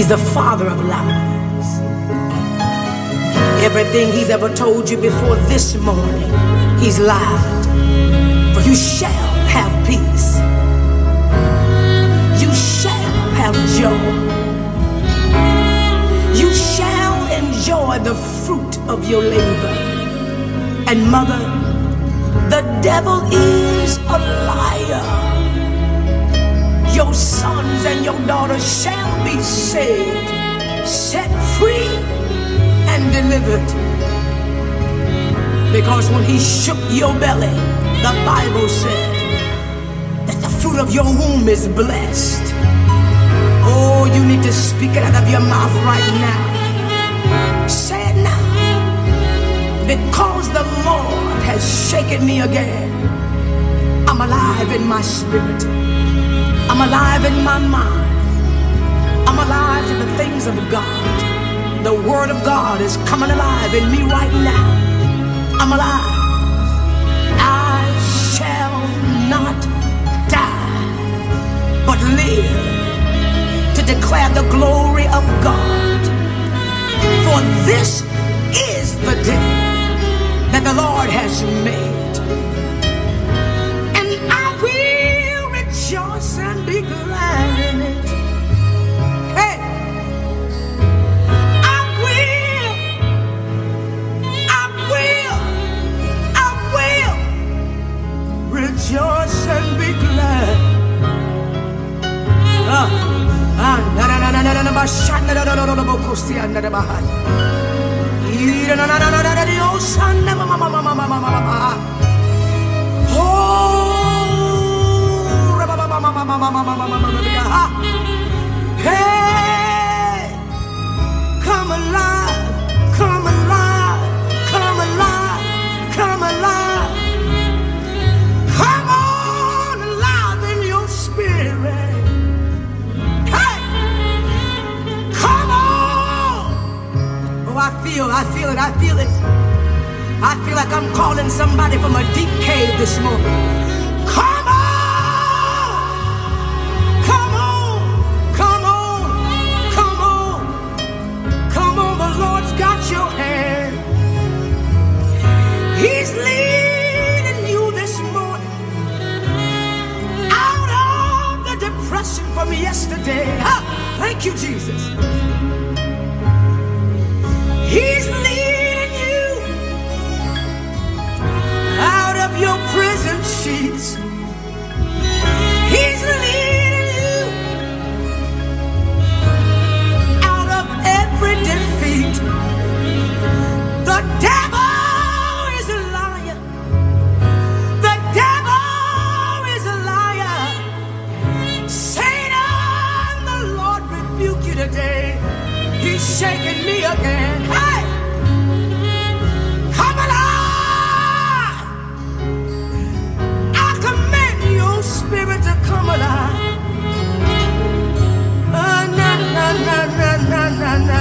He's the father of lies. Everything he's ever told you before this morning, he's lied. For you shall have peace. You shall have joy. You shall enjoy the fruit of your labor. And mother, the devil is a liar. Your sons and your daughters shall be saved, set free, and delivered. Because when he shook your belly, the Bible said that the fruit of your womb is blessed. Oh, you need to speak it out of your mouth right now. Say it now. Because the Lord has shaken me again. I'm alive in my spirit. I'm alive in my mind. I'm alive to the things of God. The Word of God is coming alive in me right now. I'm alive. I shall not die, but live to declare the glory Bahaya. Feel, I feel it, I feel it. I feel like I'm calling somebody from a deep cave this morning. Come on! Come on! Come on! Come on! Come on, the Lord's got your hand. He's leading you this morning out of the depression from yesterday. Ah, thank you, Jesus. He's leading you out of your prison sheets. Shaking me again. Hey! Come alive! I command your spirit to come alive. Ah, na, na, na, na, na, na, na.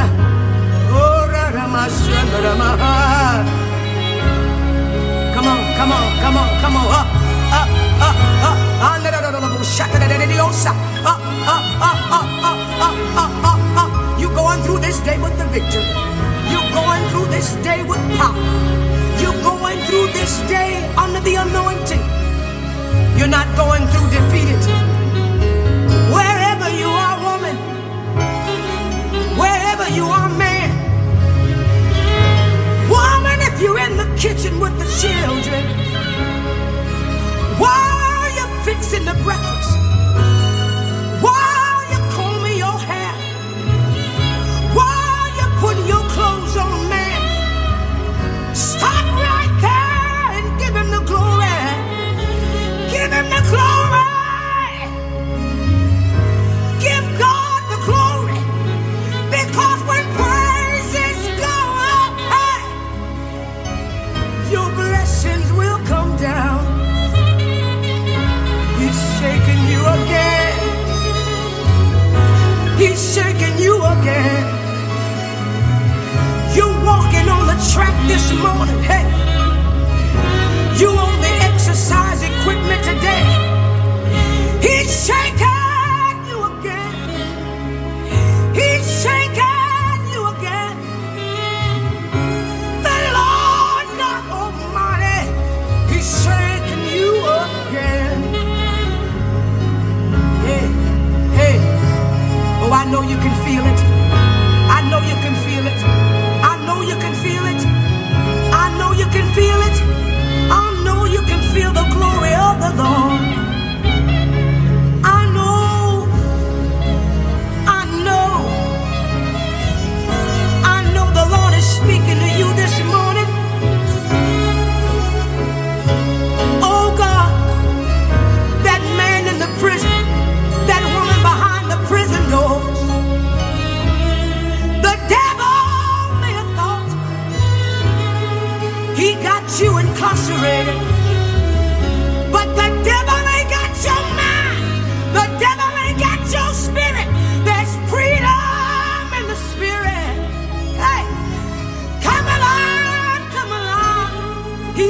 Oh, ra, ra, ma, sha, ra, ma, ha. Come on, come on, come on, come on. Up, up, up, up. Ah, na, na, na, na, na, bo, sha, ta, da, da, da, di, oh. Up, up, ah. Victory. You're going through this day with power. You're going through this day under the anointing. You're not going through defeated. Wherever you are, woman, wherever you are, man, woman, if you're in the kitchen with the children, while you're fixing the breakfast, walking on the track this morning. Hey,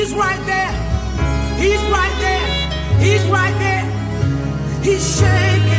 He's right there. He's right there. He's right there. He's shaking.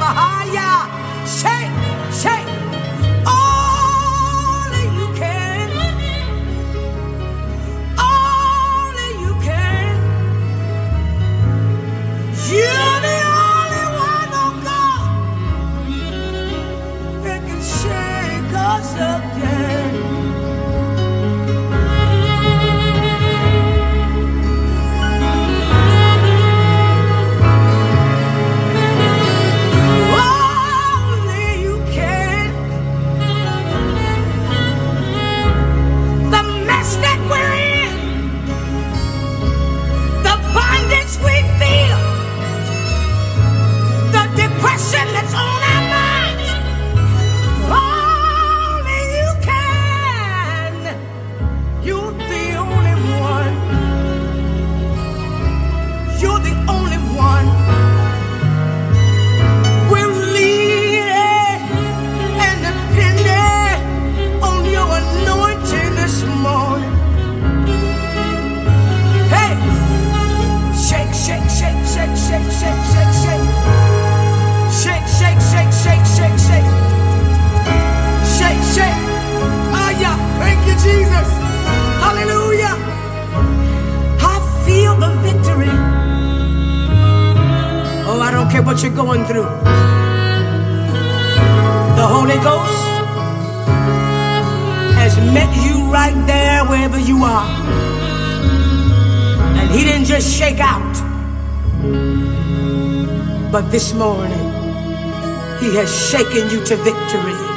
so what you're going through. The Holy Ghost has met you right there wherever you are. And He didn't just shake out, but this morning He has shaken you to victory.